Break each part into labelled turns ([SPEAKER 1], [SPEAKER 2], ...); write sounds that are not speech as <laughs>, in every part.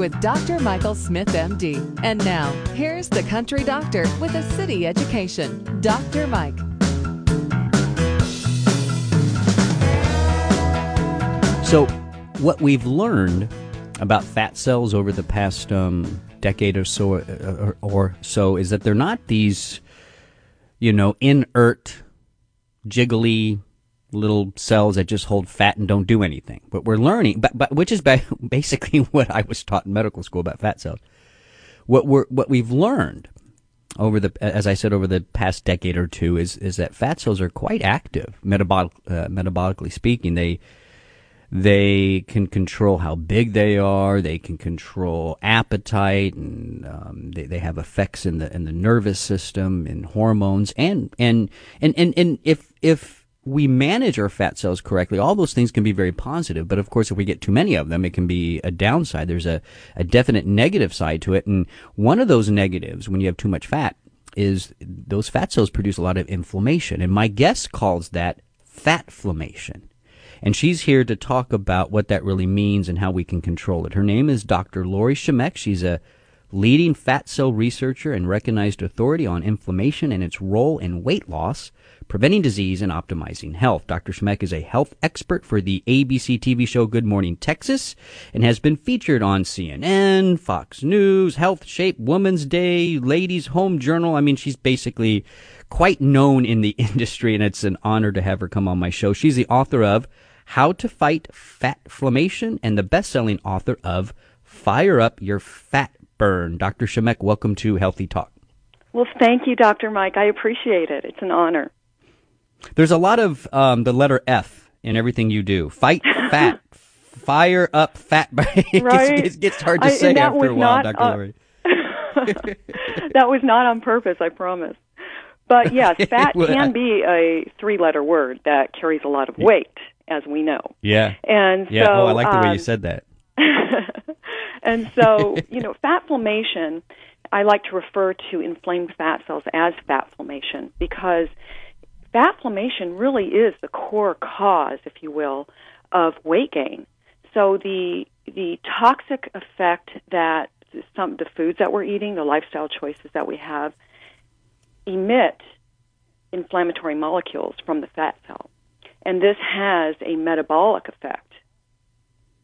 [SPEAKER 1] with Dr. Michael Smith, MD. And now, here's the country doctor with a city education, Dr. Mike.
[SPEAKER 2] So, what we've learned about fat cells over the past um, decade or so, or, or so, is that they're not these, you know, inert, jiggly little cells that just hold fat and don't do anything. But we're learning, but, but which is <laughs> basically <laughs> what I was taught in medical school about fat cells. What we're what we've learned over the, as I said, over the past decade or two, is is that fat cells are quite active, metabolic, uh, metabolically speaking. They they can control how big they are. They can control appetite, and um, they, they have effects in the in the nervous system and hormones. And and and and, and if if we manage our fat cells correctly, all those things can be very positive. But of course, if we get too many of them, it can be a downside. There's a, a definite negative side to it. And one of those negatives, when you have too much fat, is those fat cells produce a lot of inflammation. And my guest calls that fat inflammation. And she's here to talk about what that really means and how we can control it. Her name is Dr. Lori Shemek. She's a leading fat cell researcher and recognized authority on inflammation and its role in weight loss preventing disease and optimizing health. Dr. Shemek is a health expert for the ABC TV show Good Morning Texas and has been featured on CNN, Fox News, Health Shape, Woman's Day, Ladies Home Journal. I mean, she's basically quite known in the <laughs> industry and it's an honor to have her come on my show. She's the author of How to Fight Fatflammation and the best-selling author of Fire Up Your Fat Burn. Dr. Shemek, welcome to Healthy Talk.
[SPEAKER 3] Well, thank you, Dr. Mike. I appreciate it. It's an honor.
[SPEAKER 2] There's a lot of um, the letter F in everything you do. Fight fat, <laughs> fire up fat. <laughs> it,
[SPEAKER 3] right.
[SPEAKER 2] gets, it gets hard to I, say after a while, Dr. Uh, Lori. <laughs>
[SPEAKER 3] that was not on purpose, I promise. But yes, fat can be a three-letter word that carries a lot of weight, as we know.
[SPEAKER 2] Yeah.
[SPEAKER 3] And
[SPEAKER 2] yeah.
[SPEAKER 3] So,
[SPEAKER 2] oh, I like the
[SPEAKER 3] um,
[SPEAKER 2] way you said that.
[SPEAKER 3] And so, <laughs> you know, fatflammation, I like to refer to inflamed fat cells as fatflammation because fatflammation really is the core cause, if you will, of weight gain. So the the toxic effect that some the foods that we're eating, the lifestyle choices that we have, emit inflammatory molecules from the fat cell, and this has a metabolic effect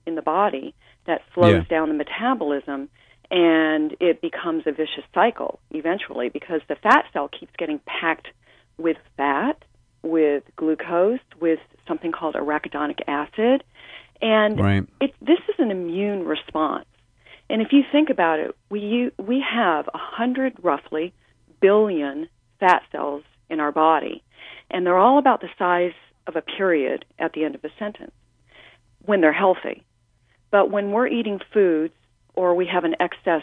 [SPEAKER 3] in the body that slows yeah. down the metabolism and it becomes a vicious cycle eventually because the fat cell keeps getting packed with fat, with glucose, with something called arachidonic acid, and
[SPEAKER 2] right.
[SPEAKER 3] it, this is an immune response. And if you think about it, we we have a hundred roughly billion fat cells in our body, and they're all about the size of a period at the end of a sentence when they're healthy. But when we're eating foods or we have an excess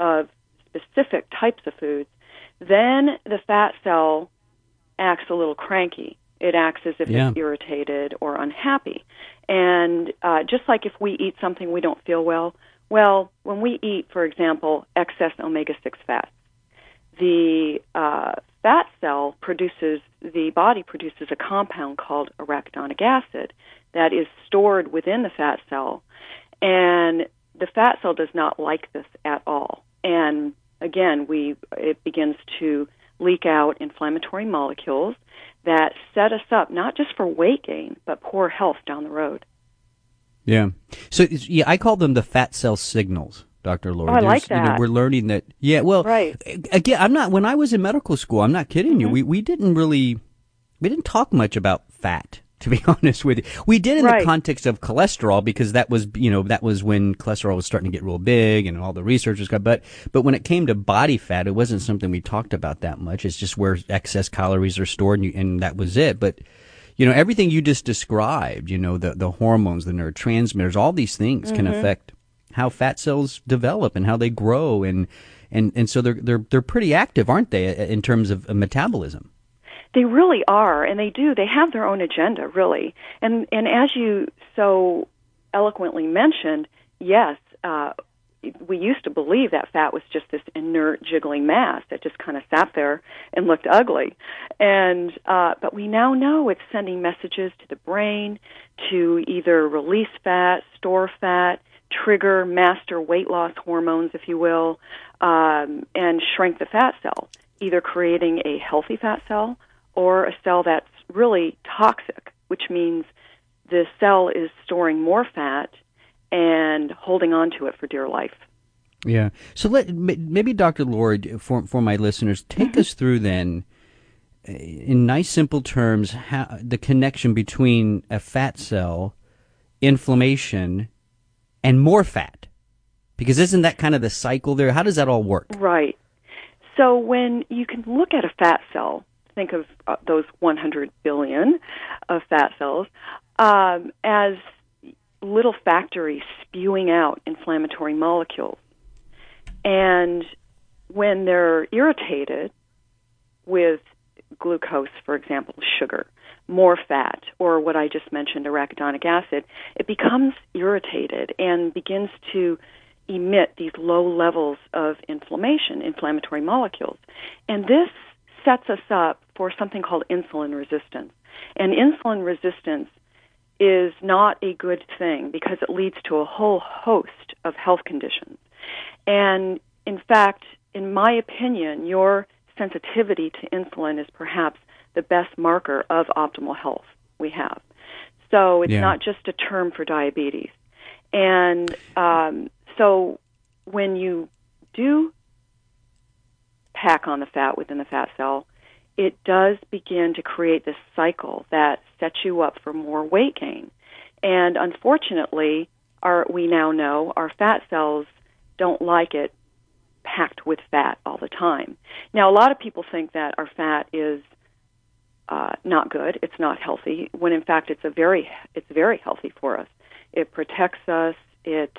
[SPEAKER 3] of specific types of foods, then the fat cell acts a little cranky. It acts as if
[SPEAKER 2] yeah.
[SPEAKER 3] it's irritated or unhappy. And uh, just like if we eat something we don't feel well, well, when we eat, for example, excess omega 6 fats, the uh, fat cell produces, the body produces a compound called arachidonic acid that is stored within the fat cell. And the fat cell does not like this at all. And again, we it begins to leak out inflammatory molecules that set us up not just for weight gain, but poor health down the road.
[SPEAKER 2] Yeah. So, yeah, I call them the fat cell signals. Dr. Lori.
[SPEAKER 3] Oh, I like that.
[SPEAKER 2] You know, we're learning that. Yeah, well,
[SPEAKER 3] right.
[SPEAKER 2] again, I'm not. When I was in medical school, I'm not kidding mm-hmm. you. We we didn't really, we didn't talk much about fat <laughs> to be honest with you. We did in
[SPEAKER 3] right.
[SPEAKER 2] the context of cholesterol because that was, you know, that was when cholesterol was starting to get real big and all the research was got, but, but when it came to body fat, it wasn't something we talked about that much. It's just where excess calories are stored and, you, and that was it. But, you know, everything you just described, you know, the, the hormones, the neurotransmitters, all these things mm-hmm. can affect how fat cells develop and how they grow and, and, and so they're, they're, they're pretty active, aren't they, in terms of metabolism?
[SPEAKER 3] They really are, and they do. They have their own agenda, really. And and as you so eloquently mentioned, yes, uh, we used to believe that fat was just this inert, jiggling mass that just kind of sat there and looked ugly. And uh, but we now know it's sending messages to the brain to either release fat, store fat, trigger master weight loss hormones, if you will, um, and shrink the fat cell, either creating a healthy fat cell or a cell that's really toxic, which means the cell is storing more fat and holding on to it for dear life.
[SPEAKER 2] Yeah. So let maybe Dr. Lori, for for my listeners, take mm-hmm. us through then, uh, in nice simple terms, how the connection between a fat cell, inflammation, and more fat, because isn't that kind of the cycle there? How does that all work?
[SPEAKER 3] Right. So when you can look at a fat cell, think of uh, those 100 billion of fat cells um, as little factories spewing out inflammatory molecules. And when they're irritated with glucose, for example, sugar, more fat, or what I just mentioned, arachidonic acid, it becomes irritated and begins to emit these low levels of inflammation, inflammatory molecules. And this sets us up for something called insulin resistance. And insulin resistance is not a good thing because it leads to a whole host of health conditions. And in fact, in my opinion, your sensitivity to insulin is perhaps the best marker of optimal health we have. So it's yeah. not just a term for diabetes. And um, so when you do pack on the fat within the fat cell, it does begin to create this cycle that sets you up for more weight gain. And unfortunately, our, we now know our fat cells don't like it packed with fat all the time. Now, a lot of people think that our fat is uh, not good. It's not healthy. When in fact, it's a very it's very healthy for us. It protects us. It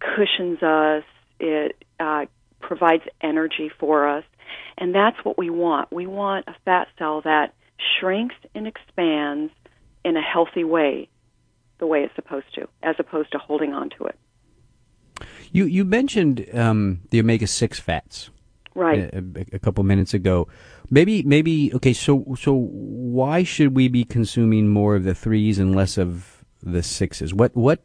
[SPEAKER 3] cushions us. It uh, provides energy for us. And that's what we want. We want a fat cell that shrinks and expands in a healthy way, the way it's supposed to, as opposed to holding on to it.
[SPEAKER 2] You you mentioned um, the omega six fats,
[SPEAKER 3] right?
[SPEAKER 2] A, a, couple minutes ago. Maybe maybe okay. So so why should we be consuming more of the threes and less of the sixes? What what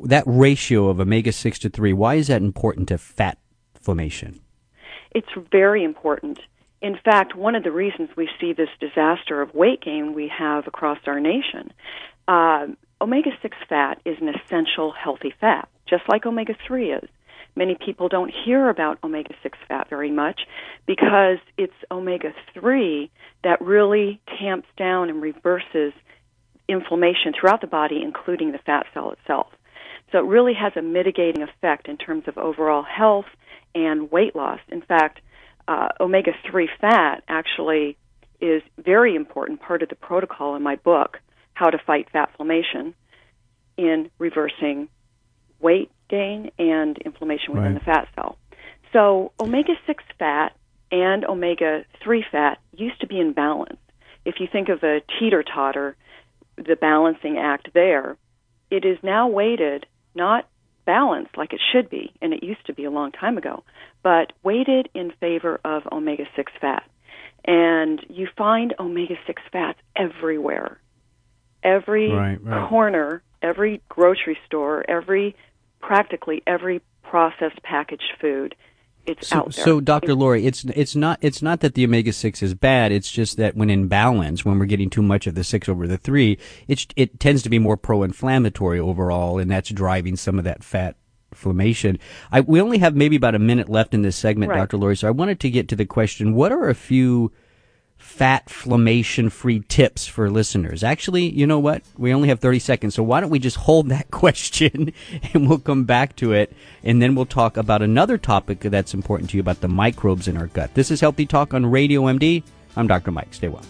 [SPEAKER 2] that ratio of omega six to three? Why is that important to fat formation?
[SPEAKER 3] It's very important. In fact, one of the reasons we see this disaster of weight gain we have across our nation, uh, omega 6 fat is an essential healthy fat, just like omega 3 is. Many people don't hear about omega 6 fat very much because it's omega 3 that really tamps down and reverses inflammation throughout the body, including the fat cell itself. So it really has a mitigating effect in terms of overall health and weight loss. In fact, uh, omega 3 fat actually is very important part of the protocol in my book, How to Fight Fatflammation, in reversing weight gain and inflammation within right. the fat cell. So, omega 6 fat and omega 3 fat used to be in balance. If you think of a teeter totter, the balancing act there, it is now weighted not balanced like it should be, and it used to be a long time ago, but weighted in favor of omega 6 fat. And you find omega 6 fats everywhere. Every right, right. corner, every grocery store, every practically every processed packaged food it's
[SPEAKER 2] so,
[SPEAKER 3] out there.
[SPEAKER 2] So, Dr. Lori, it's it's not it's not that the omega six is bad. It's just that when in balance, when we're getting too much of the six over the three, it it tends to be more pro-inflammatory overall, and that's driving some of that fat inflammation. I, we only have maybe about a minute left in this segment,
[SPEAKER 3] right.
[SPEAKER 2] Dr. Lori. So I wanted to get to the question: What are a few fat inflammation free tips for listeners. Actually, you know what? We only have 30 seconds, so why don't we just hold that <laughs> question and we'll come back to it and then we'll talk about another topic that's important to you about the microbes in our gut. This is Healthy Talk on Radio MD. I'm Dr. Mike. Stay well.